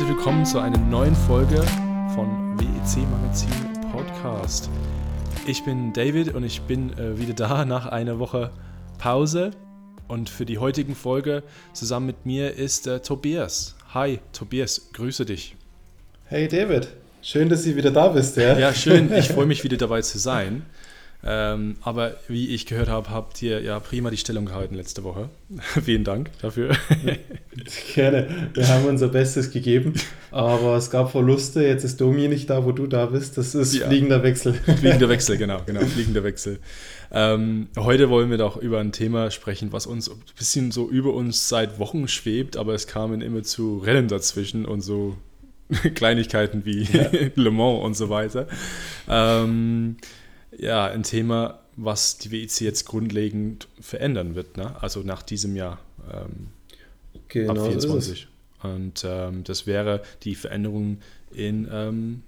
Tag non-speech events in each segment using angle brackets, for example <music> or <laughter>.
herzlich willkommen zu einer neuen Folge von WEC Magazin Podcast. Ich bin David und ich bin äh, wieder da <laughs> nach einer Woche Pause. Und für die heutigen Folge zusammen mit mir ist äh, Tobias. Hi, Tobias, grüße dich. Hey David, schön, dass du wieder da bist. Ja, ja schön. Ich <laughs> freue mich wieder dabei zu sein. Ähm, aber wie ich gehört habe, habt ihr ja prima die Stellung gehalten letzte Woche. <laughs> Vielen Dank dafür. <laughs> Gerne. Wir haben unser Bestes gegeben, aber es gab Verluste. Jetzt ist Domi nicht da, wo du da bist. Das ist ja. fliegender Wechsel. Fliegender Wechsel, <laughs> genau, genau, fliegender Wechsel. Ähm, heute wollen wir doch über ein Thema sprechen, was uns ein bisschen so über uns seit Wochen schwebt, aber es kamen immer zu Rennen dazwischen und so Kleinigkeiten wie ja. Le Mans und so weiter. Ähm, ja, ein Thema, was die WEC jetzt grundlegend verändern wird, ne? also nach diesem Jahr ähm, genau ab 24. Und ähm, das wäre die Veränderung im ähm,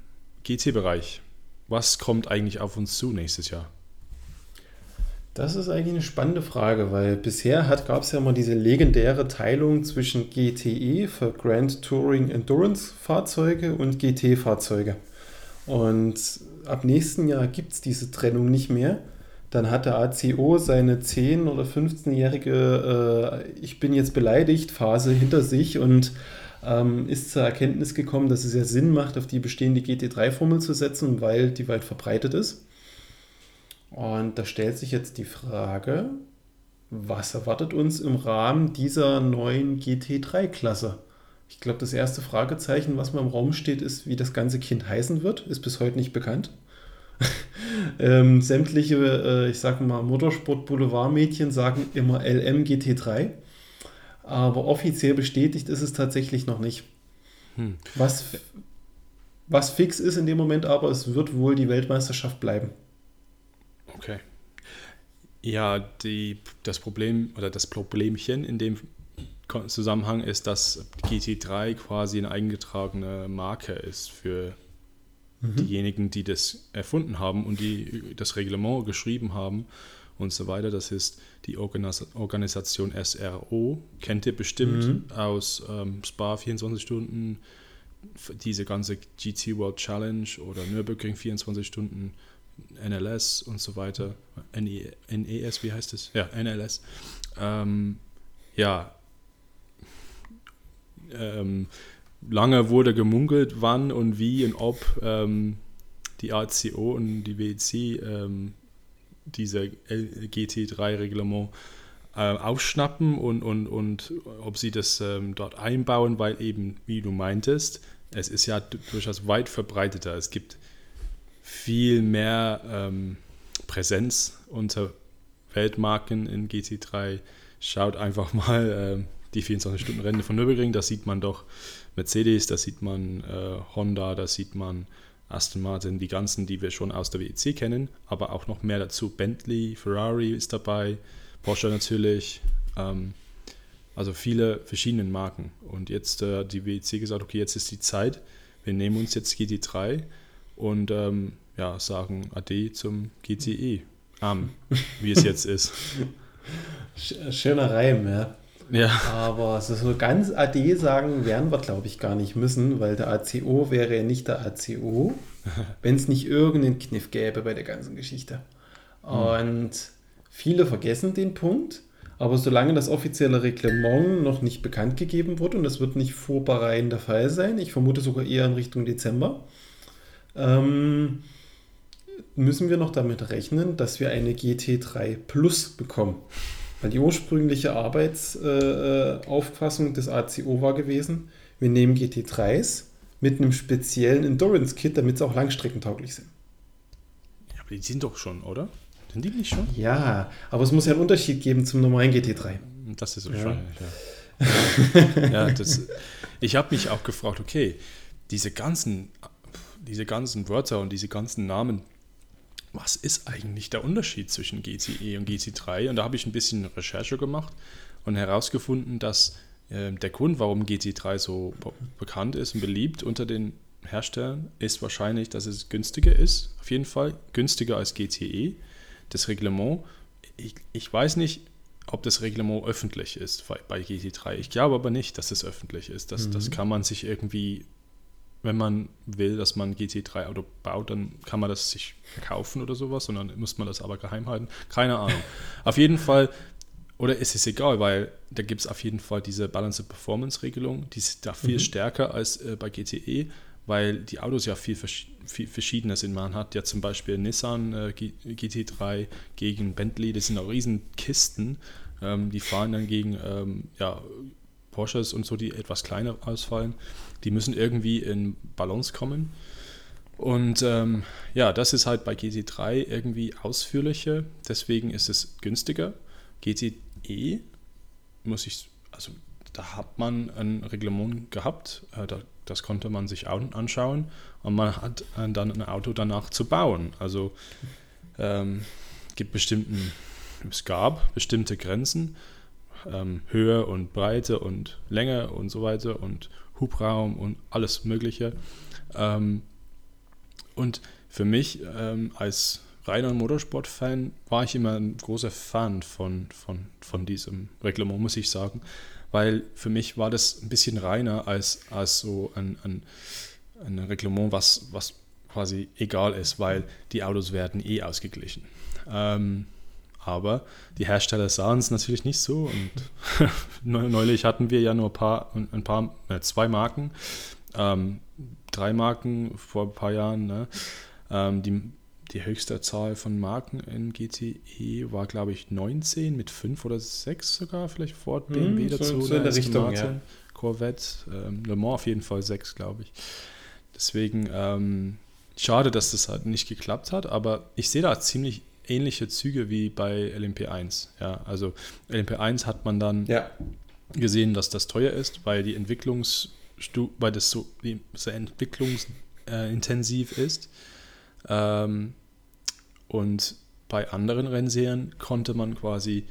GT-Bereich. Was kommt eigentlich auf uns zu nächstes Jahr? Das ist eigentlich eine spannende Frage, weil bisher gab es ja mal diese legendäre Teilung zwischen GTE für Grand Touring Endurance Fahrzeuge und GT-Fahrzeuge. Und ab nächsten Jahr gibt es diese Trennung nicht mehr. Dann hat der ACO seine 10- oder 15-jährige äh, Ich bin jetzt beleidigt Phase hinter sich und ähm, ist zur Erkenntnis gekommen, dass es ja Sinn macht, auf die bestehende GT3-Formel zu setzen, weil die weit verbreitet ist. Und da stellt sich jetzt die Frage, was erwartet uns im Rahmen dieser neuen GT3-Klasse? Ich glaube, das erste Fragezeichen, was mal im Raum steht, ist, wie das ganze Kind heißen wird. Ist bis heute nicht bekannt. <laughs> ähm, sämtliche, äh, ich sage mal, Motorsport-Boulevard-Mädchen sagen immer LM GT3. Aber offiziell bestätigt ist es tatsächlich noch nicht. Hm. Was, was fix ist in dem Moment aber, es wird wohl die Weltmeisterschaft bleiben. Okay. Ja, die, das Problem oder das Problemchen in dem Zusammenhang ist, dass GT3 quasi eine eingetragene Marke ist für mhm. diejenigen, die das erfunden haben und die das Reglement geschrieben haben und so weiter. Das ist die Organisation SRO, kennt ihr bestimmt mhm. aus ähm, Spa 24 Stunden, diese ganze GT World Challenge oder Nürburgring 24 Stunden, NLS und so weiter. NES, wie heißt es? Ja, NLS. Ähm, ja, ähm, lange wurde gemunkelt, wann und wie und ob ähm, die ACO und die WEC ähm, diese GT3-Reglement äh, aufschnappen und, und, und ob sie das ähm, dort einbauen, weil eben, wie du meintest, es ist ja durchaus weit verbreiteter. Es gibt viel mehr ähm, Präsenz unter Weltmarken in GT3. Schaut einfach <laughs> mal ähm, die 24-Stunden-Rennen von Nürburgring, da sieht man doch Mercedes, da sieht man äh, Honda, da sieht man Aston Martin, die ganzen, die wir schon aus der WEC kennen, aber auch noch mehr dazu. Bentley, Ferrari ist dabei, Porsche natürlich, ähm, also viele verschiedene Marken. Und jetzt äh, die WEC gesagt, okay, jetzt ist die Zeit, wir nehmen uns jetzt GT3 und ähm, ja, sagen Ade zum GTE, ähm, wie es jetzt ist. Schöner Reim, ja. Ja. Aber so ganz AD sagen werden wir, glaube ich, gar nicht müssen, weil der ACO wäre ja nicht der ACO, <laughs> wenn es nicht irgendeinen Kniff gäbe bei der ganzen Geschichte. Und viele vergessen den Punkt, aber solange das offizielle Reglement noch nicht bekannt gegeben wurde, und das wird nicht vor Bahrain der Fall sein, ich vermute sogar eher in Richtung Dezember, ähm, müssen wir noch damit rechnen, dass wir eine GT3 Plus bekommen. Weil die ursprüngliche Arbeitsauffassung äh, des ACO war gewesen, wir nehmen GT3s mit einem speziellen Endurance-Kit, damit sie auch langstreckentauglich sind. Ja, aber die sind doch schon, oder? Sind die nicht schon? Ja, aber es muss ja einen Unterschied geben zum normalen GT3. Das ist wahrscheinlich, ja. ja. ja das, ich habe mich auch gefragt, okay, diese ganzen, diese ganzen Wörter und diese ganzen Namen, was ist eigentlich der Unterschied zwischen GCE und GC3? Und da habe ich ein bisschen Recherche gemacht und herausgefunden, dass äh, der Grund, warum GT3 so bekannt ist und beliebt unter den Herstellern, ist wahrscheinlich, dass es günstiger ist. Auf jeden Fall günstiger als GTE. Das Reglement, ich, ich weiß nicht, ob das Reglement öffentlich ist bei GT3. Ich glaube aber nicht, dass es öffentlich ist. Das, mhm. das kann man sich irgendwie, wenn man will, dass man GT3-Auto baut, dann kann man das sich kaufen oder sowas und dann muss man das aber geheim halten. Keine Ahnung. <laughs> auf jeden Fall, oder ist es egal, weil da gibt es auf jeden Fall diese Balanced Performance-Regelung, die ist da viel mhm. stärker als äh, bei GTE, weil die Autos ja viel, viel verschiedener sind. Man hat ja zum Beispiel Nissan äh, GT3 gegen Bentley, das sind auch riesen Kisten. Ähm, die fahren dann gegen ähm, ja, Porsches und so, die etwas kleiner ausfallen. Die müssen irgendwie in Balance kommen. Und ähm, ja, das ist halt bei GT3 irgendwie ausführlicher, deswegen ist es günstiger. GTE muss ich, also da hat man ein Reglement gehabt, äh, da, das konnte man sich anschauen und man hat äh, dann ein Auto danach zu bauen. Also ähm, gibt bestimmten, es gab bestimmte Grenzen, ähm, Höhe und Breite und Länge und so weiter und Hubraum und alles Mögliche. Ähm, und für mich ähm, als reiner Motorsport-Fan war ich immer ein großer Fan von, von, von diesem Reglement, muss ich sagen weil für mich war das ein bisschen reiner als, als so ein, ein, ein Reglement, was, was quasi egal ist, weil die Autos werden eh ausgeglichen. Ähm, aber die Hersteller sahen es natürlich nicht so und <laughs> neulich hatten wir ja nur ein paar, ein paar äh, zwei Marken, ähm, drei Marken vor ein paar Jahren, ne? ähm, die die höchste Zahl von Marken in GTE war, glaube ich, 19 mit 5 oder 6 sogar, vielleicht Ford, BMW hm, dazu. So, so in der Richtung, Martin, ja. Corvette, ähm, Le Mans auf jeden Fall 6, glaube ich. Deswegen ähm, schade, dass das halt nicht geklappt hat, aber ich sehe da ziemlich ähnliche Züge wie bei LMP1. Ja, also LMP1 hat man dann ja. gesehen, dass das teuer ist, weil die Entwicklungs weil das so, so entwicklungsintensiv ist. Ähm, und bei anderen Rennserien konnte man quasi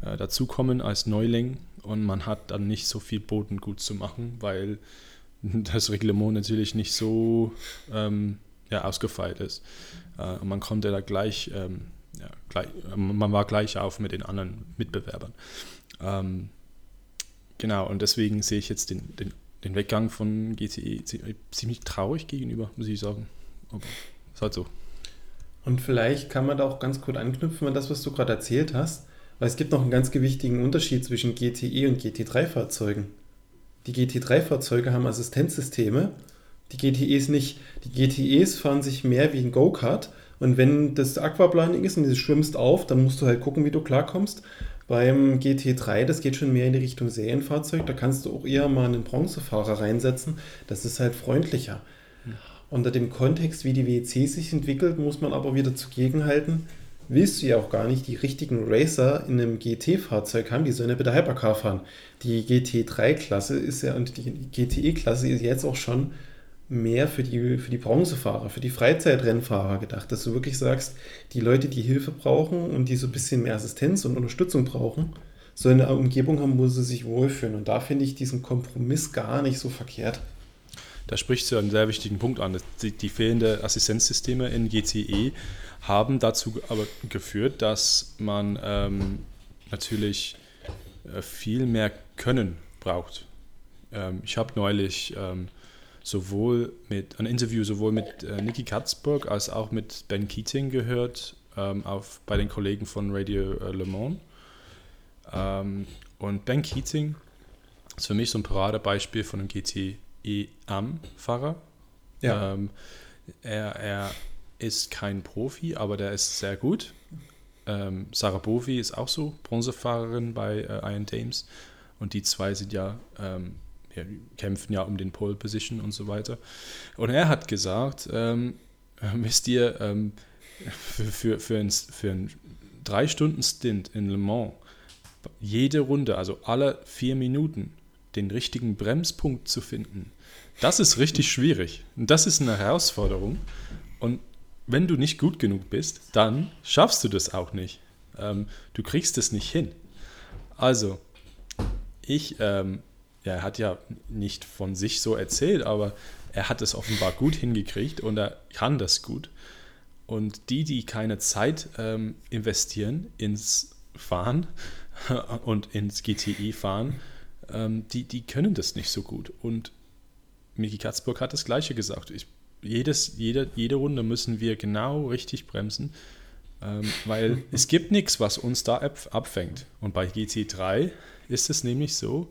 äh, dazukommen als Neuling und man hat dann nicht so viel Boden gut zu machen, weil das Reglement natürlich nicht so ähm, ja, ausgefeilt ist. Äh, und man konnte da gleich, ähm, ja, gleich, man war gleich auf mit den anderen Mitbewerbern. Ähm, genau, und deswegen sehe ich jetzt den, den, den Weggang von GTE ziemlich traurig gegenüber, muss ich sagen. Aber ist halt so. Und vielleicht kann man da auch ganz gut anknüpfen an das, was du gerade erzählt hast, weil es gibt noch einen ganz gewichtigen Unterschied zwischen GTE und GT3-Fahrzeugen. Die GT3-Fahrzeuge haben Assistenzsysteme, die GTEs nicht. Die GTEs fahren sich mehr wie ein Go-Kart und wenn das Aquaplaning ist und du schwimmst auf, dann musst du halt gucken, wie du klarkommst. Beim GT3, das geht schon mehr in die Richtung Serienfahrzeug, da kannst du auch eher mal einen Bronzefahrer reinsetzen. Das ist halt freundlicher. Unter dem Kontext, wie die WEC sich entwickelt, muss man aber wieder zugegenhalten, willst du ja auch gar nicht die richtigen Racer in einem GT-Fahrzeug haben, die sollen ja bitte Hypercar fahren. Die GT3-Klasse ist ja und die GTE-Klasse ist jetzt auch schon mehr für die, für die Bronzefahrer, für die Freizeitrennfahrer gedacht, dass du wirklich sagst, die Leute, die Hilfe brauchen und die so ein bisschen mehr Assistenz und Unterstützung brauchen, sollen eine Umgebung haben, wo sie sich wohlfühlen. Und da finde ich diesen Kompromiss gar nicht so verkehrt da sprichst du einen sehr wichtigen Punkt an. Die, die fehlenden Assistenzsysteme in GTE haben dazu aber geführt, dass man ähm, natürlich äh, viel mehr Können braucht. Ähm, ich habe neulich ähm, sowohl mit ein Interview sowohl mit äh, Niki Katzburg als auch mit Ben Keating gehört ähm, auf, bei den Kollegen von Radio äh, Le Mans. Ähm, und Ben Keating ist für mich so ein Paradebeispiel von einem GT EM-Fahrer. Ja. Ähm, er, er ist kein Profi, aber der ist sehr gut. Ähm, Sarah Bovi ist auch so, Bronzefahrerin bei äh, Iron Dames. Und die zwei sind ja, ähm, ja, kämpfen ja um den Pole Position und so weiter. Und er hat gesagt, ähm, wisst ihr, ähm, für, für, für, ein, für drei Stunden Stint in Le Mans, jede Runde, also alle vier Minuten, den richtigen Bremspunkt zu finden, das ist richtig schwierig. Das ist eine Herausforderung. Und wenn du nicht gut genug bist, dann schaffst du das auch nicht. Ähm, du kriegst es nicht hin. Also, ich, ähm, ja, er hat ja nicht von sich so erzählt, aber er hat es offenbar gut hingekriegt und er kann das gut. Und die, die keine Zeit ähm, investieren ins fahren <laughs> und ins GTE fahren, ähm, die, die können das nicht so gut. Und Miki Katzburg hat das Gleiche gesagt. Ich, jedes, jede, jede Runde müssen wir genau richtig bremsen, ähm, weil <laughs> es gibt nichts, was uns da ab, abfängt. Und bei GT3 ist es nämlich so,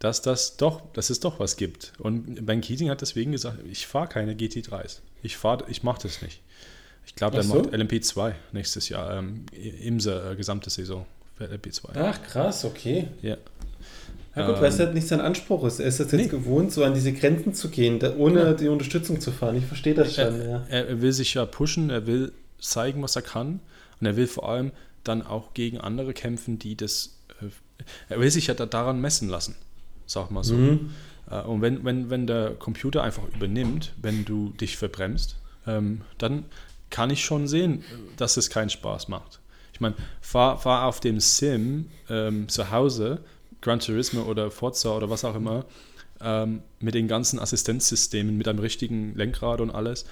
dass, das doch, dass es doch was gibt. Und Ben Keating hat deswegen gesagt, ich fahre keine GT3s. Ich, ich mache das nicht. Ich glaube, er so? macht LMP2 nächstes Jahr, ähm, Imse, äh, gesamte Saison für LMP2. Ach, krass, okay. Ja. Ja gut, ähm, weil es halt nicht sein Anspruch ist. Er ist jetzt, nee. gewohnt, so an diese Grenzen zu gehen, da, ohne ja. die Unterstützung zu fahren. Ich verstehe das schon. Er, ja. er, will sich ja pushen, er will zeigen, was er kann. Und er will vor allem dann auch gegen andere kämpfen, die das. Äh, er will sich ja da daran messen lassen, sag mal so. Mhm. Äh, und wenn, wenn, wenn der Computer einfach übernimmt, wenn du dich verbremst, ähm, dann kann ich schon sehen, dass es keinen Spaß macht. Ich meine, fahr, fahr auf dem Sim ähm, zu Hause Gran Turismo oder Forza oder was auch immer, ähm, mit den ganzen Assistenzsystemen, mit einem richtigen Lenkrad und alles,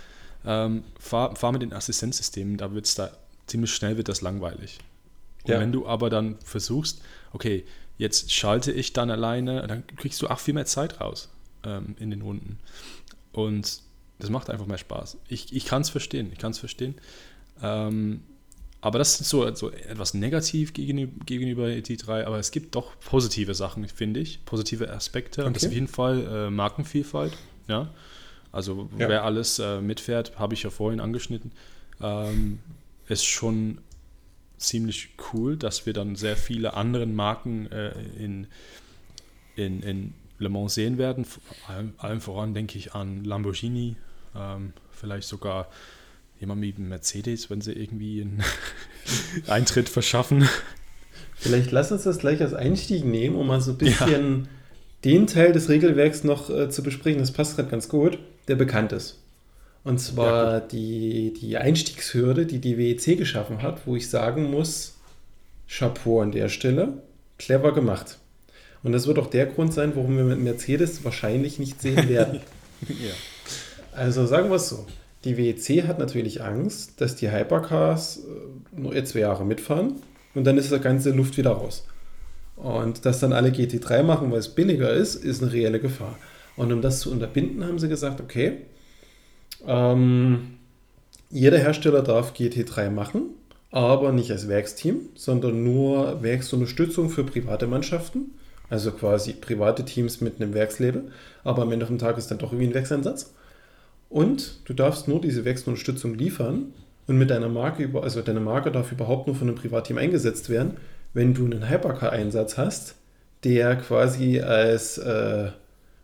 ähm, fahr, fahr mit den Assistenzsystemen, da wird es da ziemlich schnell wird das langweilig. Und ja. wenn du aber dann versuchst, okay, jetzt schalte ich dann alleine, dann kriegst du auch viel mehr Zeit raus ähm, in den Runden. Und das macht einfach mehr Spaß. Ich, ich kann es verstehen, ich kann es verstehen. Ähm, aber das ist so, so etwas negativ gegenüber, gegenüber ET3, aber es gibt doch positive Sachen, finde ich, positive Aspekte. Okay. Das ist auf jeden Fall äh, Markenvielfalt. Ja? Also ja. wer alles äh, mitfährt, habe ich ja vorhin angeschnitten, ähm, ist schon ziemlich cool, dass wir dann sehr viele andere Marken äh, in, in, in Le Mans sehen werden. Allem, allem voran denke ich an Lamborghini, ähm, vielleicht sogar jemand wie Mercedes, wenn sie irgendwie einen <laughs> Eintritt verschaffen. Vielleicht lass uns das gleich als Einstieg nehmen, um mal so ein bisschen ja. den Teil des Regelwerks noch äh, zu besprechen. Das passt gerade ganz gut, der bekannt ist. Und zwar ja, die, die Einstiegshürde, die die WEC geschaffen hat, wo ich sagen muss, Chapeau an der Stelle, clever gemacht. Und das wird auch der Grund sein, warum wir mit Mercedes wahrscheinlich nicht sehen <laughs> werden. ja. Also sagen wir es so. Die WEC hat natürlich Angst, dass die Hypercars äh, nur zwei Jahre mitfahren und dann ist die ganze Luft wieder raus. Und dass dann alle GT3 machen, weil es billiger ist, ist eine reelle Gefahr. Und um das zu unterbinden, haben sie gesagt, okay, ähm, jeder Hersteller darf GT3 machen, aber nicht als Werksteam, sondern nur Werksunterstützung für private Mannschaften, also quasi private Teams mit einem Werkslabel, aber am Ende vom Tag ist dann doch irgendwie ein Werkseinsatz. Und du darfst nur diese Wechselunterstützung liefern und mit deiner Marke, über, also deine Marke darf überhaupt nur von einem Privatteam eingesetzt werden, wenn du einen Hypercar-Einsatz hast, der quasi als, äh,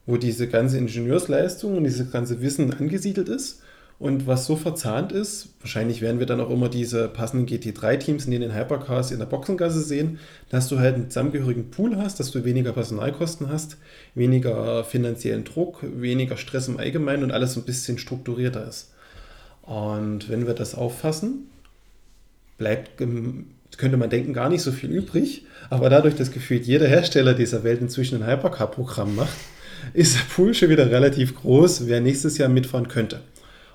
wo diese ganze Ingenieursleistung und dieses ganze Wissen angesiedelt ist und was so verzahnt ist, wahrscheinlich werden wir dann auch immer diese passenden GT3-Teams in den Hypercars in der Boxengasse sehen, dass du halt einen zusammengehörigen Pool hast, dass du weniger Personalkosten hast, weniger finanziellen Druck, weniger Stress im Allgemeinen und alles ein bisschen strukturierter ist. Und wenn wir das auffassen, bleibt, könnte man denken, gar nicht so viel übrig, aber dadurch, dass gefühlt jeder Hersteller dieser Welt inzwischen ein Hypercar-Programm macht, ist der Pool schon wieder relativ groß, wer nächstes Jahr mitfahren könnte.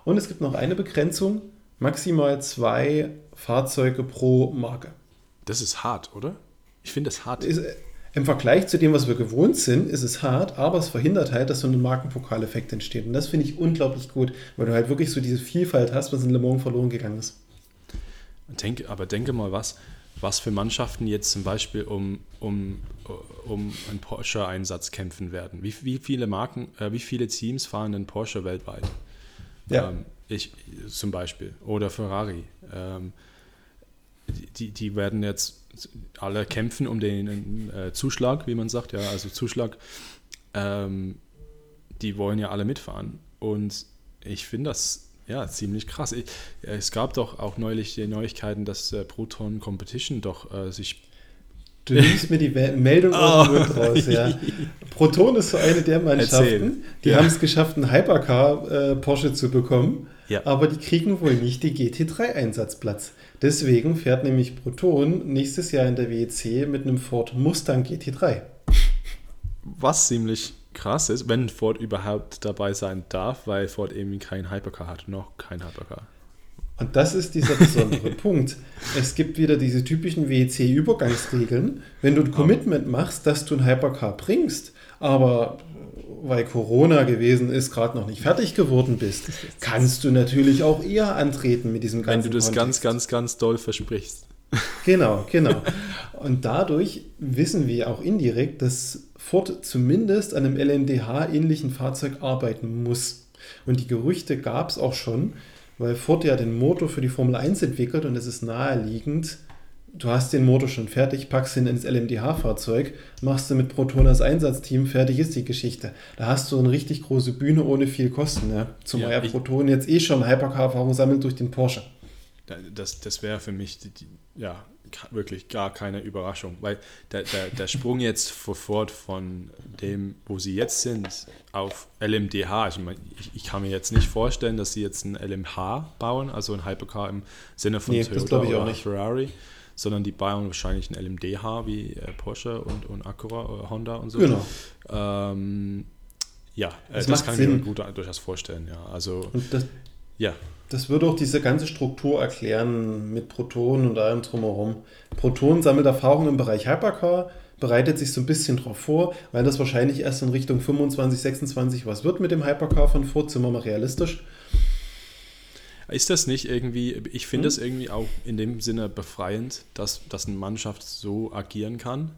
Und es gibt noch eine Begrenzung, maximal zwei Fahrzeuge pro Marke. Das ist hart, oder? Ich finde das hart. Ist, äh, Im Vergleich zu dem, was wir gewohnt sind, ist es hart, aber es verhindert halt, dass so ein Markenpokaleffekt entsteht. Und das finde ich unglaublich gut, weil du halt wirklich so diese Vielfalt hast, was in Le Mans verloren gegangen ist. Denke, aber denke mal, was, was für Mannschaften jetzt zum Beispiel um, um, um einen Porsche-Einsatz kämpfen werden. Wie, wie, viele Marken, äh, wie viele Teams fahren denn Porsche weltweit? Ja. Ähm, ich zum Beispiel. Oder Ferrari. Ähm, die, die werden jetzt alle kämpfen um den äh, Zuschlag, wie man sagt. Ja, also Zuschlag. Ähm, die wollen ja alle mitfahren. Und ich finde das ja ziemlich krass. Ich, es gab doch auch neulich die Neuigkeiten, dass äh, Proton Competition doch äh, sich Du nimmst mir die Meldung aus dem Mund raus, ja. <laughs> Proton ist so eine der Mannschaften, Erzähl. die ja. haben es geschafft, einen Hypercar äh, Porsche zu bekommen, ja. aber die kriegen wohl nicht die GT3-Einsatzplatz. Deswegen fährt nämlich Proton nächstes Jahr in der WEC mit einem Ford Mustang GT3. Was ziemlich krass ist, wenn Ford überhaupt dabei sein darf, weil Ford eben kein Hypercar hat, noch kein Hypercar. Und das ist dieser besondere <laughs> Punkt. Es gibt wieder diese typischen WEC-Übergangsregeln. Wenn du ein Commitment machst, dass du ein Hypercar bringst, aber weil Corona gewesen ist, gerade noch nicht fertig geworden bist, kannst du natürlich auch eher antreten mit diesem ganzen Wenn du das Kontext. ganz, ganz, ganz doll versprichst. <laughs> Genau, genau. Und dadurch wissen wir auch indirekt, dass Ford zumindest an einem LMDH-ähnlichen Fahrzeug arbeiten muss. Und die Gerüchte gab es auch schon, weil Ford ja den Motor für die Formel 1 entwickelt und es ist naheliegend, du hast den Motor schon fertig, packst ihn ins LMDH-Fahrzeug, machst du mit Proton als Einsatzteam, fertig ist die Geschichte. Da hast du eine richtig große Bühne ohne viel Kosten. Ja? Zumal ja, ja Proton jetzt eh schon Hypercar-Erfahrung sammelt durch den Porsche. Das, das wäre für mich die, die, ja, wirklich gar keine Überraschung, weil der, der, der Sprung jetzt sofort von dem, wo sie jetzt sind, auf LMDH, ich, meine, ich, ich, kann mir jetzt nicht vorstellen, dass sie jetzt ein LMH bauen, also ein Hypercar im Sinne von nee, Toyota oder nicht. Ferrari, sondern die bauen wahrscheinlich ein LMDH wie äh, Porsche und, und Acura oder äh, Honda und so. Genau. Ähm, ja, das, äh, das kann Sinn. ich mir gut durchaus vorstellen, ja. Also, ja. Das würde auch diese ganze Struktur erklären mit Protonen und allem drumherum. Proton sammelt Erfahrung im Bereich Hypercar, bereitet sich so ein bisschen drauf vor, weil das wahrscheinlich erst in Richtung 25, 26 was wird mit dem Hypercar von Ford, sind wir mal realistisch. Ist das nicht irgendwie, ich finde es hm? irgendwie auch in dem Sinne befreiend, dass, dass eine Mannschaft so agieren kann?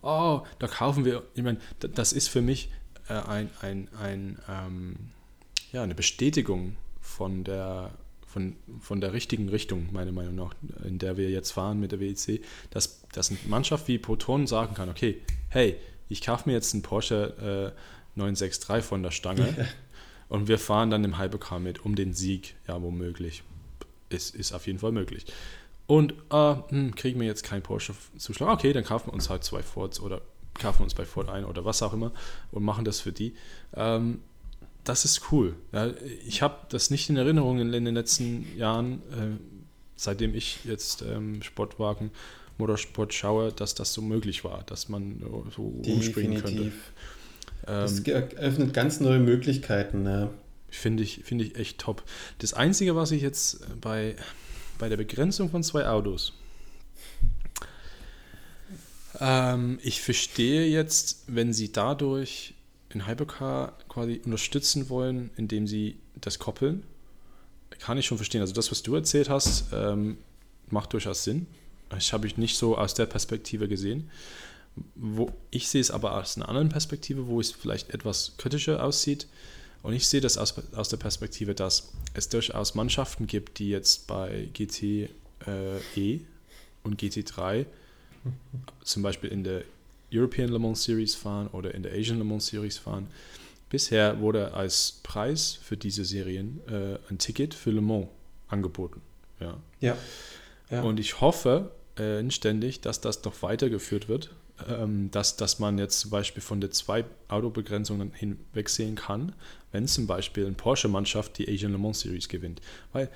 Oh, da kaufen wir, ich meine, das ist für mich äh, ein, ein, ein ähm, ja, eine Bestätigung von der, von, von der richtigen Richtung, meiner Meinung nach, in der wir jetzt fahren mit der WEC, dass, dass eine Mannschaft wie Proton sagen kann, okay, hey, ich kaufe mir jetzt einen Porsche äh, 963 von der Stange und wir fahren dann im Hypercar mit um den Sieg, ja, womöglich. Ist, ist auf jeden Fall möglich. Und äh, hm, kriegen wir jetzt keinen Porsche-Zuschlag, okay, dann kaufen wir uns halt zwei Fords oder kaufen uns bei Ford ein oder was auch immer und machen das für die. Ähm, das ist cool. Ja, ich habe das nicht in Erinnerung in, in den letzten Jahren, äh, seitdem ich jetzt ähm, Sportwagen, Motorsport schaue, dass das so möglich war, dass man so umspringen könnte. Das ähm, eröffnet ganz neue Möglichkeiten. Ja. Finde ich, find ich echt top. Das Einzige, was ich jetzt bei, bei der Begrenzung von zwei Autos, ähm, ich verstehe jetzt, wenn sie dadurch in Hypercar quasi unterstützen wollen, indem sie das koppeln, kann ich schon verstehen. Also das, was du erzählt hast, ähm, macht durchaus Sinn. Das habe ich nicht so aus der Perspektive gesehen. Wo, ich sehe es aber aus einer anderen Perspektive, wo es vielleicht etwas kritischer aussieht. Und ich sehe das aus, aus der Perspektive, dass es durchaus Mannschaften gibt, die jetzt bei GTE äh, und GT3 zum Beispiel in der European Le Mans Series fahren oder in der Asian Le Mans Series fahren. Bisher wurde als Preis für diese Serien äh, ein Ticket für Le Mans angeboten. Ja. ja. ja. Und ich hoffe äh, inständig, dass das doch weitergeführt wird, ähm, dass, dass man jetzt zum Beispiel von der zwei Autobegrenzungen hinwegsehen kann, wenn zum Beispiel eine Porsche-Mannschaft die Asian Le Mans Series gewinnt. Weil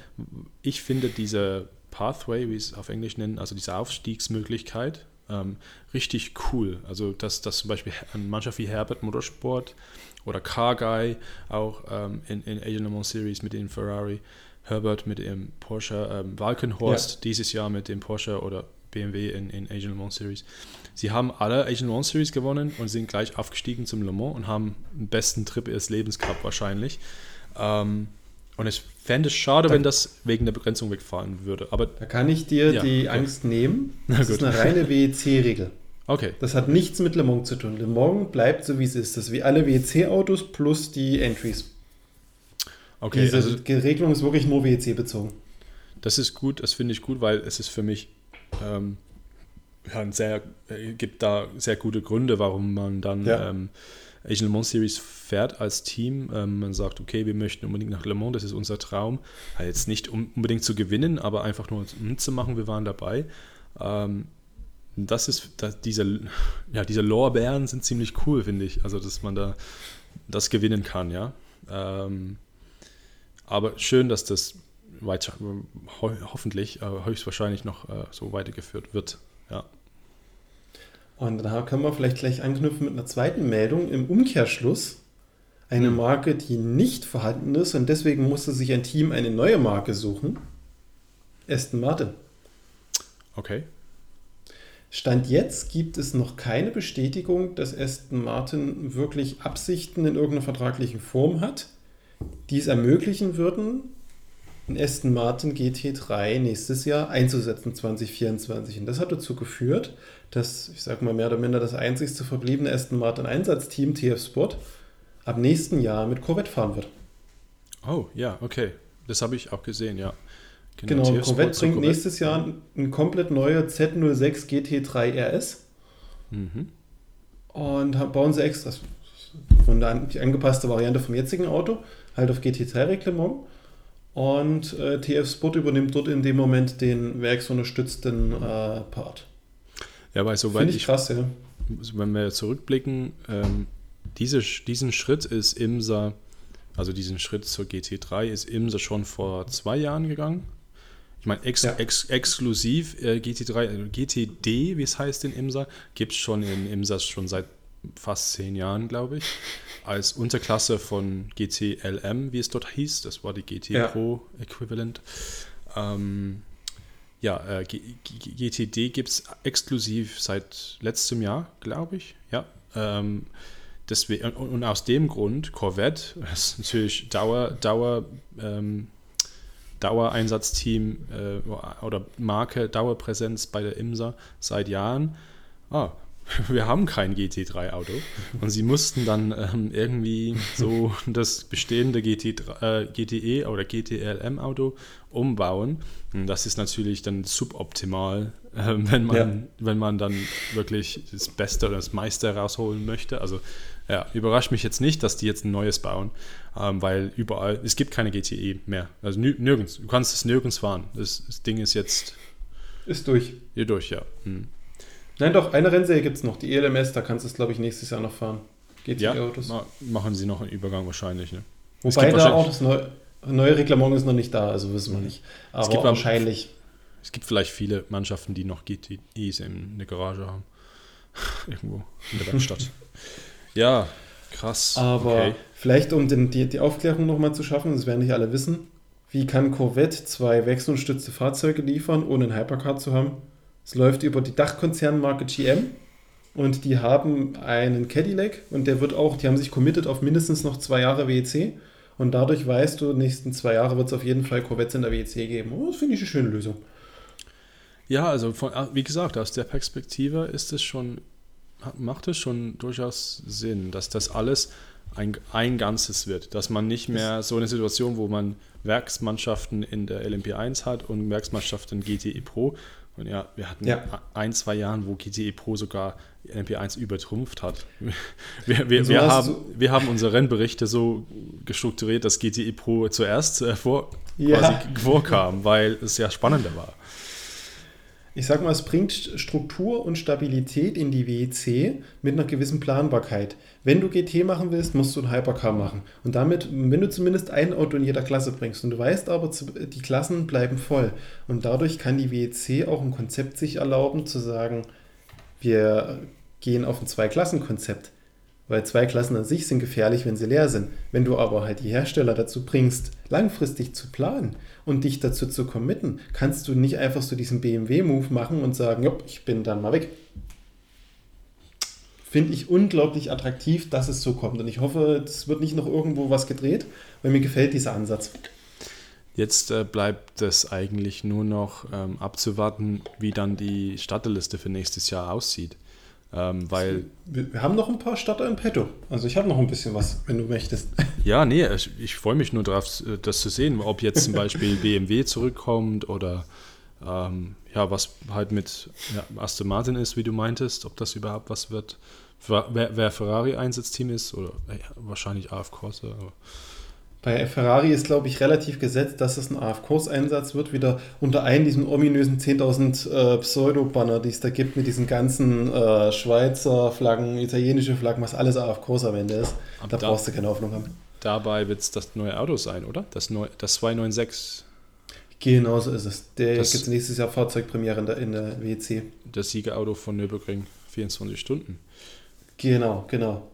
ich finde diese Pathway, wie es auf Englisch nennen, also diese Aufstiegsmöglichkeit, ähm, richtig cool. Also, dass, dass zum Beispiel eine Mannschaft wie Herbert Motorsport oder Car Guy auch ähm, in, in Asian Le Mans Series mit dem Ferrari, Herbert mit dem Porsche, ähm, Walkenhorst ja. dieses Jahr mit dem Porsche oder BMW in, in Asian Le Mans Series. Sie haben alle Asian Le Mans Series gewonnen und sind gleich aufgestiegen zum Le Mans und haben den besten Trip ihres Lebens gehabt wahrscheinlich. Ähm, und ich fände es schade, da, wenn das wegen der Begrenzung wegfallen würde. Aber da kann ich dir ja, die okay. Angst nehmen. Das ist eine reine WEC-Regel. Okay. Das hat nichts mit Le Mans zu tun. Le Mans bleibt so, wie es ist. Das ist wie alle WEC-Autos plus die Entries. Okay. Diese also, Regelung ist wirklich nur WEC bezogen. Das ist gut, das finde ich gut, weil es ist für mich ähm, ja, sehr, äh, gibt da sehr gute Gründe, warum man dann ja. ähm, Asian Le Mans Series fährt als Team. Ähm, man sagt, okay, wir möchten unbedingt nach Le Mans, das ist unser Traum. Also jetzt nicht um, unbedingt zu gewinnen, aber einfach nur mitzumachen, wir waren dabei. Ähm, das ist, das, diese, ja, diese Lorbeeren sind ziemlich cool, finde ich. Also, dass man da das gewinnen kann, ja. Ähm, aber schön, dass das weiter, ho hoffentlich, äh, höchstwahrscheinlich noch äh, so weitergeführt wird, ja. Und da können wir vielleicht gleich anknüpfen mit einer zweiten Meldung. Im Umkehrschluss eine. Marke, die nicht vorhanden ist und deswegen musste sich ein Team eine neue Marke suchen. Aston Martin. Okay. Stand jetzt gibt es noch keine Bestätigung, dass Aston Martin wirklich Absichten in irgendeiner vertraglichen Form hat, die es ermöglichen würden, einen Aston Martin GT3 nächstes Jahr einzusetzen, 2024. Und das hat dazu geführt, dass, ich sage mal mehr oder minder das einzigste verbliebene Aston Martin Einsatzteam, TF Sport, ab nächsten Jahr mit Corvette fahren wird. Oh, ja, okay. Das habe ich auch gesehen, ja. Genau, genau Corvette bringt Corvette. nächstes Jahr ein komplett neuer Z06 GT3 RS. Mhm. Und bauen sie extra von der die angepasste Variante vom jetzigen Auto, halt auf GT3-Reglement. Und äh, TF Sport übernimmt dort in dem Moment den werksunterstützten äh, Part. Ja, weil soweit ich, ich krass, ja. Wenn wir zurückblicken, ähm, diese, diesen Schritt ist IMSA, also diesen Schritt zur GT3 ist IMSA schon vor zwei Jahren gegangen. Ich meine, ex, ja. ex, exklusiv äh, GT3, äh, GTD, wie es heißt in IMSA, gibt es schon in IMSA schon seit fast zehn Jahren, glaube ich, <laughs> als Unterklasse von GTLM, wie es dort hieß. Das war die GT ja. Pro Equivalent. Ähm, ja, äh, GTD gibt es exklusiv seit letztem Jahr, glaube ich. Ja. Ähm, deswegen, und, und, aus dem Grund, Corvette, <laughs> das ist natürlich Dauer, Dauer ähm, Dauereinsatzteam äh, oder Marke, Dauerpräsenz bei der IMSA seit Jahren. Ah, <laughs> wir haben kein GT3-Auto. Und sie mussten dann ähm, irgendwie so <laughs> das bestehende GT3, äh, GTE oder GTLM-Auto umbauen. Und das ist natürlich dann suboptimal, <laughs> äh, wenn, man, ja. wenn man dann wirklich das Beste oder das meiste rausholen möchte. Also ja, überrascht mich jetzt nicht, dass die jetzt ein neues bauen, ähm, weil überall, es gibt keine GTE mehr. Also nirgends, du kannst es nirgends fahren. Das, das Ding ist jetzt... Ist durch. Hier durch, ja. Hm. Nein, doch, eine Rennserie gibt es noch, die ELMS, da kannst du es, glaube ich, nächstes Jahr noch fahren. GTE-Autos. Ja, machen sie noch einen Übergang wahrscheinlich. Ne? Wobei da auch das neue, neue Reglement ist noch nicht da, also wissen wir nicht. Aber es gibt wahrscheinlich. Es gibt vielleicht viele Mannschaften, die noch GTEs in der Garage haben. <laughs> Irgendwo in der Werkstatt. <laughs> ja, krass. Aber okay. vielleicht, um den, die, die Aufklärung nochmal zu schaffen, das werden nicht alle wissen, wie kann Corvette zwei wechselstützte Fahrzeuge liefern, ohne einen Hypercar zu haben? Es läuft über die Dachkonzernmarke GM und die haben einen Cadillac und der wird auch, die haben sich committed auf mindestens noch zwei Jahre WEC und dadurch weißt du, nächsten zwei Jahre wird es auf jeden Fall Corvettes in der WEC geben. Oh, das finde ich eine schöne Lösung. Ja, also von, ah, wie gesagt, aus der Perspektive ist es schon, macht es schon durchaus Sinn, dass das alles ein, ein Ganzes wird. Dass man nicht mehr so eine Situation, wo man Werksmannschaften in der LMP1 hat und Werksmannschaften GTE Pro, und ja, wir hatten ja. ein, zwei Jahren, wo GTE Pro sogar MP1 übertrumpft hat. <laughs> Wir, wir, so wir haben, wir haben unsere Rennberichte so gestrukturiert, dass GTE Pro zuerst äh, vor, ja. vorkam, weil es ja spannender war ich sag mal, es bringt Struktur und Stabilität in die WEC mit einer gewissen Planbarkeit. Wenn du GT machen willst, musst du ein Hypercar machen. Und damit, wenn du zumindest ein Auto in jeder Klasse bringst und du weißt aber, die Klassen bleiben voll. Und dadurch kann die WEC auch ein Konzept sich erlauben, zu sagen, wir gehen auf ein Zwei-Klassen-Konzept. Weil zwei Klassen an sich sind gefährlich, wenn sie leer sind. Wenn du aber halt die Hersteller dazu bringst, langfristig zu planen und dich dazu zu committen, kannst du nicht einfach so diesen BMW-Move machen und sagen, Jupp, ich bin dann mal weg. Finde ich unglaublich attraktiv, dass es so kommt. Und ich hoffe, es wird nicht noch irgendwo was gedreht, weil mir gefällt dieser Ansatz. Jetzt äh, bleibt es eigentlich nur noch ähm, abzuwarten, wie dann die Starterliste für nächstes Jahr aussieht. Ähm, weil wir, wir, haben noch ein paar Starter im Petto. Also ich habe noch ein bisschen was, wenn du möchtest. <laughs> Ja, nee, ich, ich freue mich nur darauf, äh, das zu sehen, ob jetzt zum Beispiel <laughs> BMW zurückkommt oder ähm, ja, was halt mit ja, Aston Martin ist, wie du meintest, ob das überhaupt was wird. Wer, wer Ferrari-Einsatzteam ist oder ja, wahrscheinlich AF Corsa. Aber bei Ferrari ist, glaube ich, relativ gesetzt, dass es ein AF-Kurs-Einsatz wird, wieder unter einem diesen ominösen 10.000 äh, Pseudo-Banner, die es da gibt, mit diesen ganzen äh, Schweizer Flaggen, italienische Flaggen, was alles AF-Kurs am Ende ist. Da, da brauchst du keine Hoffnung haben. Dabei wird es das neue Auto sein, oder? Das, neu, das 296. Genau so ist es. Der gibt es nächstes Jahr Fahrzeugpremiere in der, in der WEC. Das Siegerauto von Nürburgring, 24 Stunden. Genau, genau.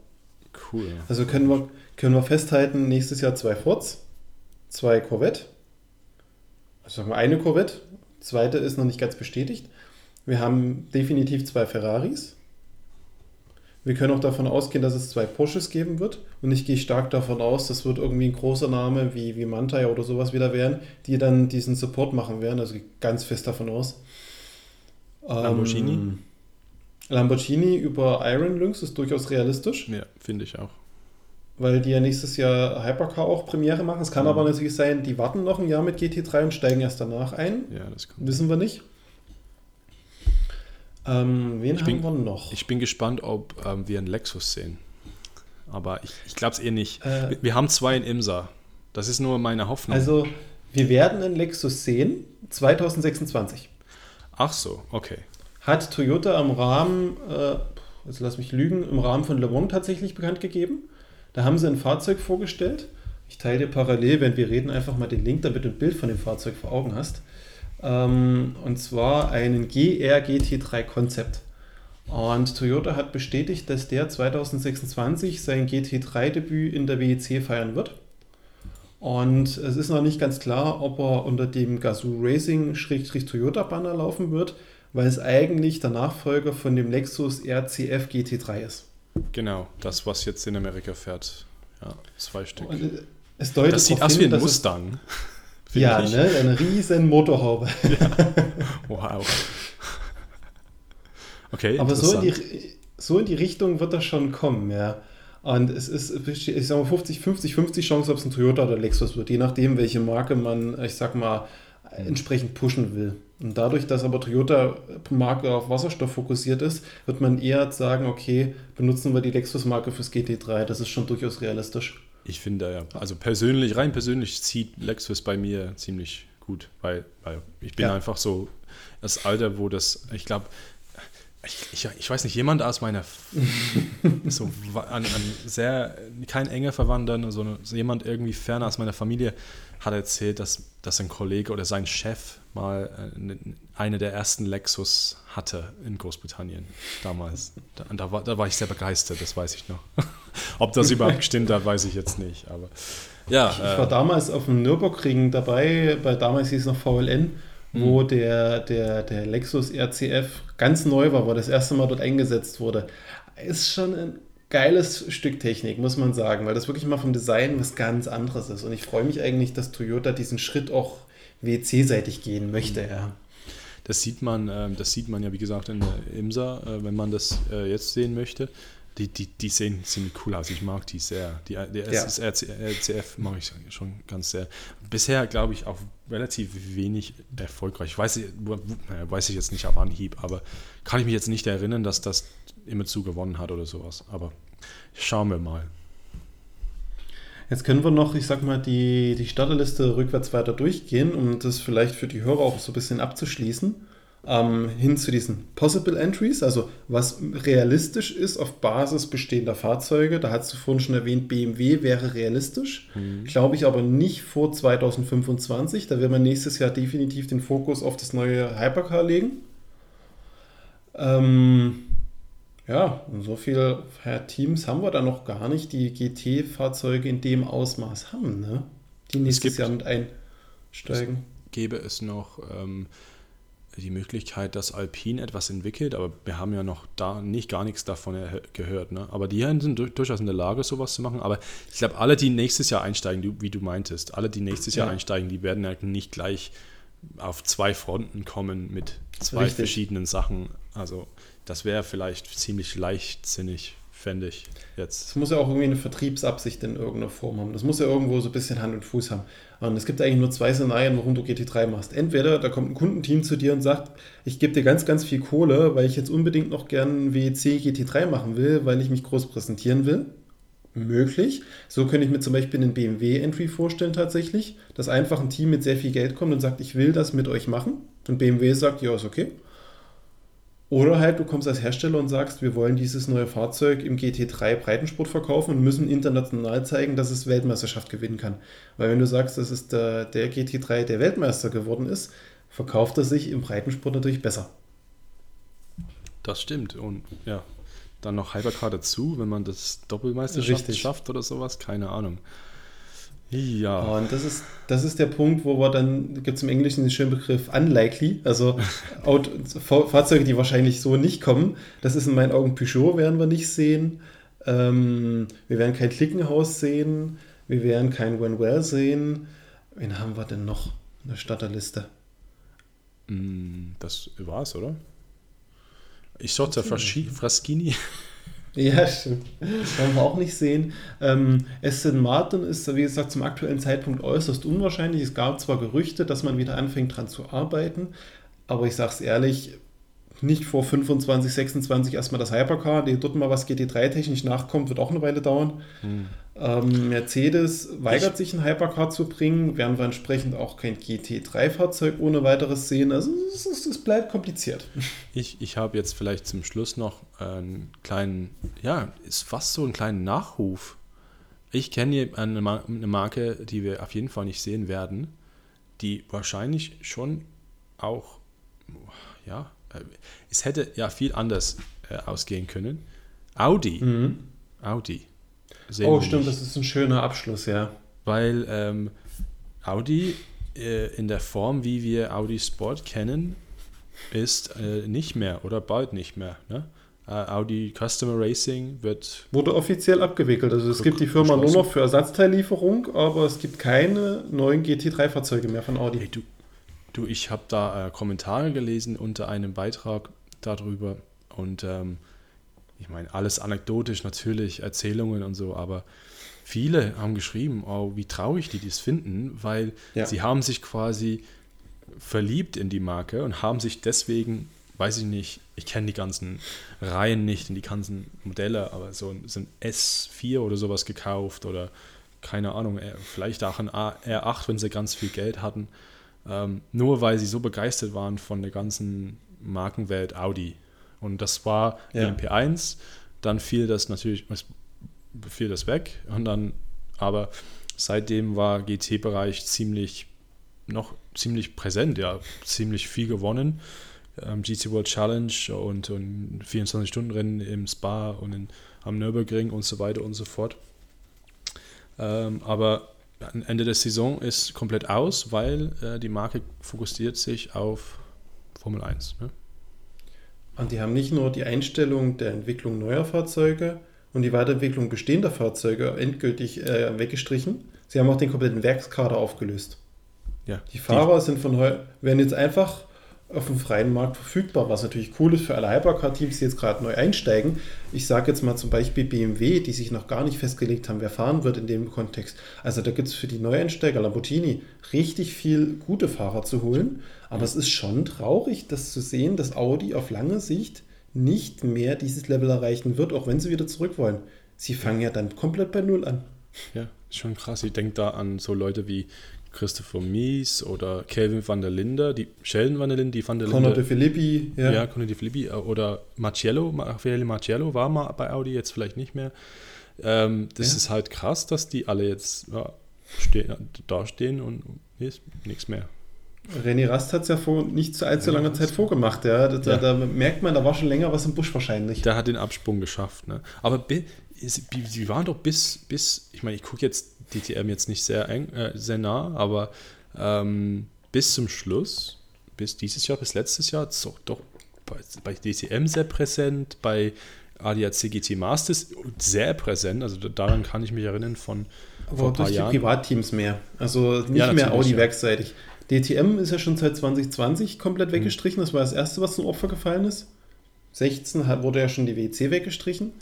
Cool. Also können wir können wir festhalten, nächstes Jahr zwei Fords, zwei Corvette also sagen wir eine Corvette, zweite ist noch nicht ganz bestätigt. Wir haben definitiv zwei Ferraris. Wir können auch davon ausgehen, dass es zwei Porsches geben wird. Und ich gehe stark davon aus, das wird irgendwie ein großer Name wie, wie Mantaya oder sowas wieder werden, die dann diesen Support machen werden. Also ganz fest davon aus. Lamborghini? Ähm, Lamborghini über Iron Lynx ist durchaus realistisch, Ja, finde ich auch. Weil die ja nächstes Jahr Hypercar auch Premiere machen. Es kann Mhm. aber natürlich sein, die warten noch ein Jahr mit GT3 und steigen erst danach ein. Ja, das kommt. Wissen wir nicht. Ähm, wen Ich haben bin- wir noch? Ich bin gespannt, ob ähm, wir einen Lexus sehen. Aber ich, ich glaube es eher nicht. Äh, wir, wir haben zwei in Imsa. Das ist nur meine Hoffnung. also, wir werden einen Lexus sehen, 2026. Ach so, okay. Hat Toyota im Rahmen, äh, jetzt lass mich lügen, im Rahmen von Le Mans tatsächlich bekannt gegeben. Da haben sie ein Fahrzeug vorgestellt. Ich teile dir parallel, wenn wir reden, einfach mal den Link, damit du ein Bild von dem Fahrzeug vor Augen hast. Ähm, und zwar einen GR GT3 Concept. Und Toyota hat bestätigt, dass der 2026 sein GT3-Debüt in der WEC feiern wird. Und es ist noch nicht ganz klar, ob er unter dem Gazoo Racing Toyota Banner laufen wird, weil es eigentlich der Nachfolger von dem Lexus RCF GT3 ist. Genau, das, was jetzt in Amerika fährt. Ja, zwei Stück. Und äh, es deutet Das sieht aus wie ein Mustang. <laughs> Ja, ich. ne, eine riesen Motorhaube. <laughs> Wow. Okay, Aber so in, die, so in die Richtung wird das schon kommen, ja. Und es ist, ich sag mal, 50, 50, 50 Chance, ob es ein Toyota oder Lexus wird, je nachdem, welche Marke man, ich sag mal, entsprechend pushen will. Und dadurch, dass aber Toyota-Marke auf Wasserstoff fokussiert ist, wird man eher sagen, okay, benutzen wir die Lexus-Marke fürs GT3. Das ist schon durchaus realistisch. Ich finde ja, also persönlich, rein persönlich zieht Lexus bei mir ziemlich gut, weil, weil ich bin Ja. einfach so das Alter, wo das, ich glaube, ich, ich, ich weiß nicht, jemand aus meiner, <laughs> so an, an sehr, kein enger Verwandter, sondern so jemand irgendwie ferner aus meiner Familie hat erzählt, dass, dass ein Kollege oder sein Chef mal äh, ne- eine der ersten Lexus hatte in Großbritannien damals. Da, da, war, da war ich sehr begeistert, das weiß ich noch. <laughs> Ob das überhaupt stimmt, da weiß ich jetzt nicht. Aber ja, Ich war äh, damals auf dem Nürburgring dabei, bei damals hieß es noch VLN, wo der, der, der Lexus RCF ganz neu war, wo das erste Mal dort eingesetzt wurde. Ist schon ein geiles Stück Technik, muss man sagen, weil das wirklich mal vom Design was ganz anderes ist. Und ich freue mich eigentlich, dass Toyota diesen Schritt auch WC-seitig gehen möchte, ja. das sieht man, ähm, das sieht man ja wie gesagt in der IMSA, äh, wenn man das äh, jetzt sehen möchte. Die, die, die sehen ziemlich cool aus. Ich mag die sehr. Die, Ja. RC, RCF mag ich schon ganz sehr. Bisher glaube ich auch relativ wenig erfolgreich. Weiß ich, weiß ich jetzt nicht auf Anhieb, aber kann ich mich jetzt nicht erinnern, dass das immer zu gewonnen hat oder sowas. Aber schauen wir mal. Jetzt können wir noch, ich sag mal, die, die Starterliste rückwärts weiter durchgehen, um das vielleicht für die Hörer auch so ein bisschen abzuschließen. Ähm, hin zu diesen Possible Entries, also was realistisch ist auf Basis bestehender Fahrzeuge. Da hast du vorhin schon erwähnt, BMW wäre realistisch. Glaube ich aber nicht vor 2025. Da werden wir nächstes Jahr definitiv den Fokus auf das neue Hypercar legen. Ähm, ja, und so viele Teams haben wir da noch gar nicht, die GT-Fahrzeuge in dem Ausmaß haben, ne? Die nächstes gibt- Jahr mit einsteigen. Gäbe es noch ähm, die Möglichkeit, dass Alpine etwas entwickelt, aber wir haben ja noch da nicht gar nichts davon gehört. Ne? Aber die sind du- durchaus in der Lage, sowas zu machen. Aber ich glaube, alle, die nächstes Jahr einsteigen, wie du meintest, alle, die nächstes Jahr Ja. einsteigen, die werden ja nicht gleich auf zwei Fronten kommen mit zwei Richtig. verschiedenen Sachen. Also das wäre vielleicht ziemlich leichtsinnig, fände ich jetzt. Es muss ja auch irgendwie eine Vertriebsabsicht in irgendeiner Form haben. Das muss ja irgendwo so ein bisschen Hand und Fuß haben. Und es gibt eigentlich nur zwei Szenarien, warum du GT3 machst. Entweder da kommt ein Kundenteam zu dir und sagt, ich gebe dir ganz, ganz viel Kohle, weil ich jetzt unbedingt noch gern WEC GT3 machen will, weil ich mich groß präsentieren will. Möglich. So könnte ich mir zum Beispiel einen BMW-Entry vorstellen tatsächlich, dass einfach ein Team mit sehr viel Geld kommt und sagt, ich will das mit euch machen. Und BMW sagt, ja, ist okay. Oder halt, du kommst als Hersteller und sagst, wir wollen dieses neue Fahrzeug im GT3 Breitensport verkaufen und müssen international zeigen, dass es Weltmeisterschaft gewinnen kann. Weil wenn du sagst, das ist der, der GT3, der Weltmeister geworden ist, verkauft er sich im Breitensport natürlich besser. Das stimmt. Und ja, dann noch Hypercar dazu, wenn man das Doppelmeisterschaft Richtig. schafft oder sowas, keine Ahnung. Ja. Und das ist, das ist der Punkt, wo wir dann, gibt es im Englischen den schönen Begriff unlikely, also <laughs> Auto, Fahrzeuge, die wahrscheinlich so nicht kommen. Das ist in meinen Augen Peugeot, werden wir nicht sehen. Ähm, wir werden kein Klickenhaus sehen. Wir werden kein Wenwell sehen. Wen haben wir denn noch in der Starterliste? Mm, das war's, oder? Ich sollte Fraschini. Ja, stimmt. Wollen wir auch nicht sehen. Ähm, Aston Martin ist, wie gesagt, zum aktuellen Zeitpunkt äußerst unwahrscheinlich. Es gab zwar Gerüchte, dass man wieder anfängt dran zu arbeiten, aber ich sage es ehrlich, nicht vor 25, 26 erstmal das Hypercar, die dort mal was GT3-technisch nachkommt, wird auch eine Weile dauern. Hm. Ähm, Mercedes weigert ich, sich ein Hypercar zu bringen, werden wir entsprechend auch kein GT3-Fahrzeug ohne weiteres sehen. Also es, es, es bleibt kompliziert. <laughs> Ich, ich habe jetzt vielleicht zum Schluss noch einen kleinen, ja, ist fast so einen kleinen Nachruf. Ich kenne hier eine, eine Marke, die wir auf jeden Fall nicht sehen werden, die wahrscheinlich schon auch, ja, äh, es hätte ja viel anders äh, ausgehen können. Audi. Mhm. Audi oh, stimmt, nicht. das ist ein schöner Abschluss, ja. Weil ähm, Audi äh, in der Form, wie wir Audi Sport kennen, ist äh, nicht mehr oder bald nicht mehr. Ne? Äh, Audi Customer Racing wird. Wurde offiziell abgewickelt. Also es gibt die Firma nur noch für Ersatzteillieferung, aber es gibt keine neuen GT3-Fahrzeuge mehr von Audi. Hey, du, du, ich habe da äh, Kommentare gelesen unter einem Beitrag darüber und ähm, ich meine, alles anekdotisch natürlich, Erzählungen und so, aber viele haben geschrieben, oh, wie traurig die das finden, weil ja. sie haben sich quasi verliebt in die Marke und haben sich deswegen, weiß ich nicht, ich kenne die ganzen Reihen nicht und die ganzen Modelle, aber so, so ein S4 oder sowas gekauft oder keine Ahnung, vielleicht auch ein R8, wenn sie ganz viel Geld hatten, ähm, nur weil sie so begeistert waren von der ganzen Markenwelt Audi. Und das war ja. MP1. Dann fiel das natürlich, fiel das weg. Und dann, aber seitdem war GT-Bereich ziemlich, noch ziemlich präsent, ja, ziemlich viel gewonnen. Ähm, GT World Challenge und, und 24-Stunden-Rennen im Spa und in, am Nürburgring und so weiter und so fort. Ähm, aber Ende der Saison ist komplett aus, weil äh, die Marke fokussiert sich auf Formel 1. Ne? Und die haben nicht nur die Einstellung der Entwicklung neuer Fahrzeuge und die Weiterentwicklung bestehender Fahrzeuge endgültig äh, weggestrichen, sie haben auch den kompletten Werkskader aufgelöst. Ja, die Fahrer die sind von heute, werden jetzt einfach auf dem freien Markt verfügbar, was natürlich cool ist für alle Hypercar-Teams, die jetzt gerade neu einsteigen. Ich sage jetzt mal zum Beispiel BMW, die sich noch gar nicht festgelegt haben, wer fahren wird in dem Kontext. Also da gibt es für die Neueinsteiger, Lamborghini, richtig viel gute Fahrer zu holen. Aber es ist schon traurig, das zu sehen, dass Audi auf lange Sicht nicht mehr dieses Level erreichen wird, auch wenn sie wieder zurück wollen. Sie fangen ja dann komplett bei Null an. Ja, schon krass. Ich denke da an so Leute wie Christopher Mies oder Kelvin van der Linde, die Sheldon van der Linde, die van der Linde. Conor de Filippi, ja. Ja, Conor de Filippi äh, oder Marcello, Raffaele Marcello war mal bei Audi, jetzt vielleicht nicht mehr. Ähm, das ja. ist halt krass, dass die alle jetzt ja, stehen, da stehen und nichts mehr. René Rast hat es ja vor nicht zu allzu langer Zeit vorgemacht. Ja. Da, ja. da, merkt man, da war schon länger was im Busch wahrscheinlich. Der hat den Absprung geschafft. Ne? Aber sie waren doch bis, bis ich meine, ich gucke jetzt DTM jetzt nicht sehr eng, äh, sehr nah, aber ähm, bis zum Schluss, bis dieses Jahr, bis letztes Jahr, so, doch bei, bei DTM sehr präsent, bei ADAC GT Masters sehr präsent, also daran kann ich mich erinnern von aber vor ein paar durch Jahren. die Privatteams mehr, also nicht ja, mehr Audi-werkseitig. Ja. DTM ist ja schon seit 2020 komplett mhm. weggestrichen, das war das erste, was zum Opfer gefallen ist. 16 wurde ja schon die WC weggestrichen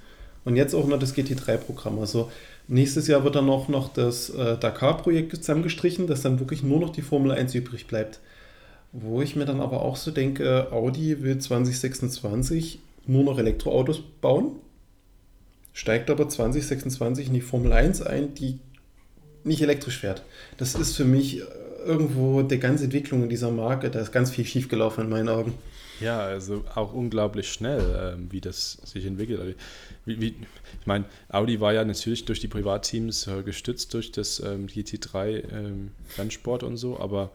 und jetzt auch noch das GT3-Programm. Also Nächstes Jahr wird dann noch, noch das äh, Dakar-Projekt zusammengestrichen, dass dann wirklich nur noch die Formel 1 übrig bleibt. Wo ich mir dann aber auch so denke, Audi will 2026 nur noch Elektroautos bauen, steigt aber 2026 in die Formel 1 ein, die nicht elektrisch fährt. Das ist für mich irgendwo die ganze Entwicklung in dieser Marke, da ist ganz viel schiefgelaufen in meinen Augen. Ja, also auch unglaublich schnell, ähm, wie das sich entwickelt. Also, wie, wie, ich meine, Audi war ja natürlich durch die Privatteams äh, gestützt durch das ähm, GT3 ähm, Rennsport und so, aber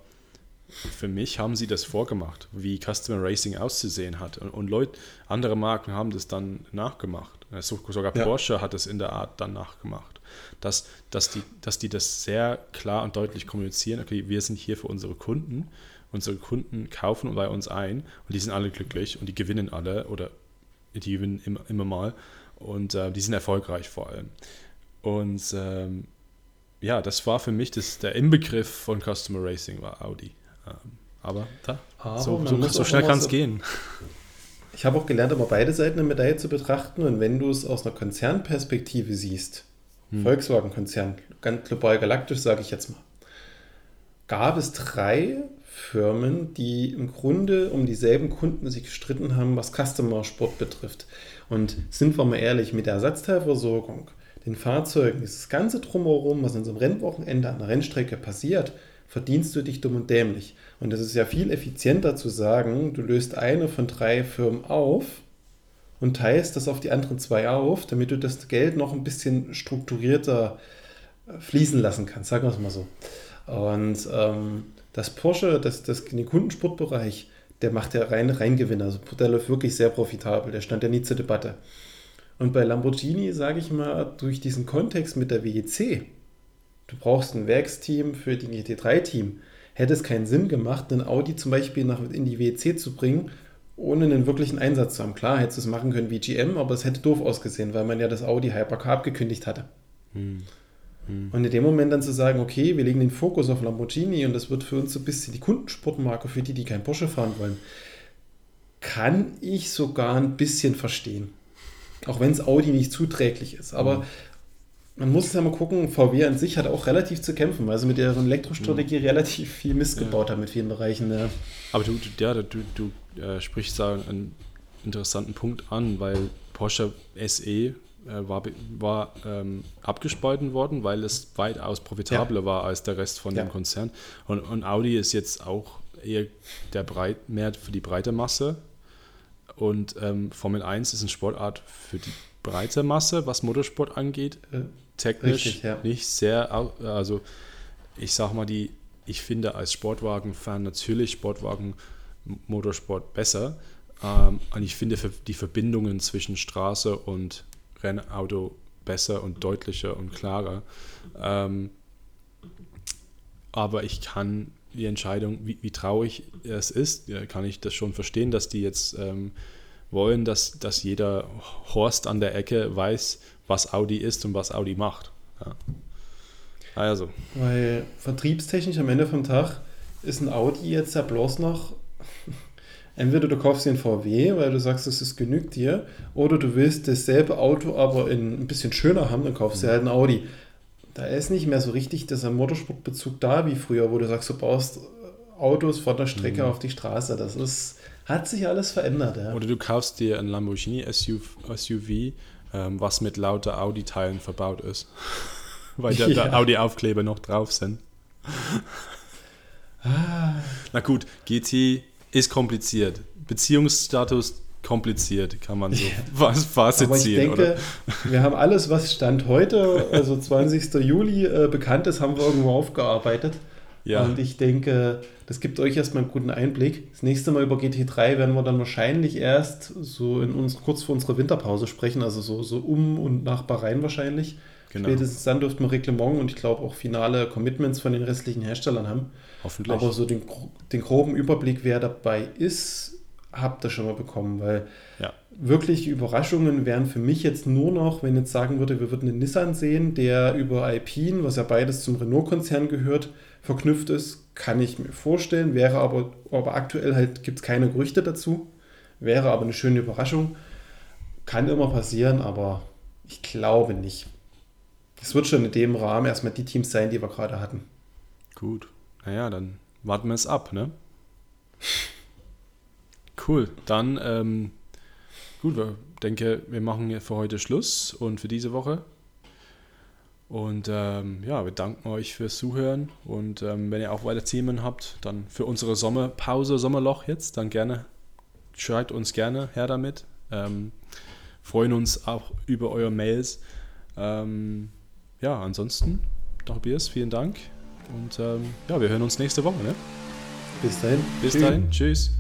für mich haben sie das vorgemacht, wie Customer Racing auszusehen hat. Und, und Leute, andere Marken haben das dann nachgemacht. Sogar ja. Porsche hat es in der Art dann nachgemacht. Dass, dass, die, dass die das sehr klar und deutlich kommunizieren, okay, wir sind hier für unsere Kunden, unsere Kunden kaufen bei uns ein und die sind alle glücklich und die gewinnen alle oder die gewinnen immer, immer mal und äh, die sind erfolgreich vor allem. Und ähm, ja, das war für mich das, der Inbegriff von Customer Racing war Audi. Ähm, aber da, aber so, so, so schnell kann es gehen. Ich habe auch gelernt, immer beide Seiten der Medaille zu betrachten. Und wenn du es aus einer Konzernperspektive siehst, hm. Volkswagen-Konzern, ganz global galaktisch, sage ich jetzt mal, gab es drei Firmen, die im Grunde um dieselben Kunden sich gestritten haben, was Customer Sport betrifft. Und sind wir mal ehrlich, mit der Ersatzteilversorgung, den Fahrzeugen, dieses ganze Drumherum, was an so einem Rennwochenende an der Rennstrecke passiert, verdienst du dich dumm und dämlich. Und es ist ja viel effizienter zu sagen, du löst eine von drei Firmen auf und teilst das auf die anderen zwei auf, damit du das Geld noch ein bisschen strukturierter äh, fließen lassen kannst, sagen wir es mal so. Und ähm, das Porsche, das, das, den Kundensportbereich, der macht ja rein Reingewinn. Also der läuft wirklich sehr profitabel. Der stand ja nie zur Debatte. Und bei Lamborghini, sage ich mal, durch diesen Kontext mit der WEC, du brauchst ein Werksteam für den GT3-Team, hätte es keinen Sinn gemacht, einen Audi zum Beispiel nach, in die WEC zu bringen, ohne einen wirklichen Einsatz zu haben. Klar, hättest du es machen können wie GM, aber es hätte doof ausgesehen, weil man ja das Audi Hypercar abgekündigt hatte. Hm. Hm. Und in dem Moment dann zu sagen, okay, wir legen den Fokus auf Lamborghini und das wird für uns so ein bisschen die Kundensportmarke für die, die kein Porsche fahren wollen, kann ich sogar ein bisschen verstehen. Auch wenn es Audi nicht zuträglich ist. Aber hm. man muss ja mal gucken, VW an sich hat auch relativ zu kämpfen, weil sie mit ihrer Elektrostrategie mhm. relativ viel Mist gebaut ja. haben mit vielen Bereichen. Ja. Aber du, ja, du, du äh, sprichst da einen interessanten Punkt an, weil Porsche SE war, war ähm, abgespalten worden, weil es weitaus profitabler ja. war als der Rest von ja. dem Konzern. Und, und, Audi ist jetzt auch eher der Breit, mehr für die breite Masse. Und ähm, Formel 1 ist eine Sportart für die breite Masse, was Motorsport angeht. Äh, technisch Richtig, ja. nicht sehr, also ich sag mal, die, ich finde als Sportwagen-Fan natürlich Sportwagen Motorsport besser. Ähm, und ich finde die Verbindungen zwischen Straße und Rennauto besser und deutlicher und klarer. Ähm, aber ich kann die Entscheidung, wie, wie, traurig es ist, kann ich das schon verstehen, dass die jetzt ähm, wollen, dass, dass jeder Horst an der Ecke weiß, was Audi ist und was Audi macht. Ja. Also. Weil vertriebstechnisch am Ende vom Tag ist ein Audi jetzt ja bloß noch Entweder du kaufst dir einen VW, weil du sagst, es genügt dir, oder du willst dasselbe Auto aber in ein bisschen schöner haben, dann kaufst du halt einen Audi. Da ist nicht mehr so richtig dieser Motorsportbezug da wie früher, wo du sagst, du baust Autos von der Strecke mhm. auf die Straße. Das ist, hat sich alles verändert. Ja. Oder du kaufst dir ein Lamborghini SUV, SUV ähm, was mit lauter Audi-Teilen verbaut ist. <laughs> weil da ja. Audi-Aufkleber noch drauf sind. ah. Na gut, GT ist kompliziert. Beziehungsstatus kompliziert, kann man so ja. Fazit Aber ich ziehen. denke, oder? wir haben alles, was Stand heute, also 20. Juli, äh, bekannt ist, haben wir irgendwo aufgearbeitet. Ja. Und ich denke, das gibt euch erstmal einen guten Einblick. Das nächste Mal über GT3 werden wir dann wahrscheinlich erst so in uns, kurz vor unserer Winterpause sprechen, also so, so um und nach Bahrain wahrscheinlich. Genau. Spätestens dann dürften wir Reglement und ich glaube auch finale Commitments von den restlichen Herstellern haben. Hoffentlich. Aber so den, den groben Überblick, wer dabei ist, habt ihr schon mal bekommen, weil ja. wirklich Überraschungen wären für mich jetzt nur noch, wenn jetzt sagen würde, wir würden einen Nissan sehen, der über Alpine, was ja beides zum Renault-Konzern gehört, verknüpft ist, kann ich mir vorstellen, wäre aber, aber aktuell halt gibt es keine Gerüchte dazu, wäre aber eine schöne Überraschung. Kann immer passieren, aber ich glaube nicht. Es wird schon in dem Rahmen erstmal die Teams sein, die wir gerade hatten. Gut. Naja, dann warten wir es ab, ne? Cool. Dann, ähm, gut, ich denke, wir machen für heute Schluss und für diese Woche. Und ähm, ja, wir danken euch fürs Zuhören. Und ähm, wenn ihr auch weiter Themen habt, dann für unsere Sommerpause, Sommerloch jetzt, dann gerne, schreibt uns gerne her damit. Ähm, freuen uns auch über eure Mails. Ähm, ja, ansonsten, Tobias, vielen Dank. Und ähm, ja, wir hören uns nächste Woche. Ne? Bis dahin. Bis dahin. Tschüss.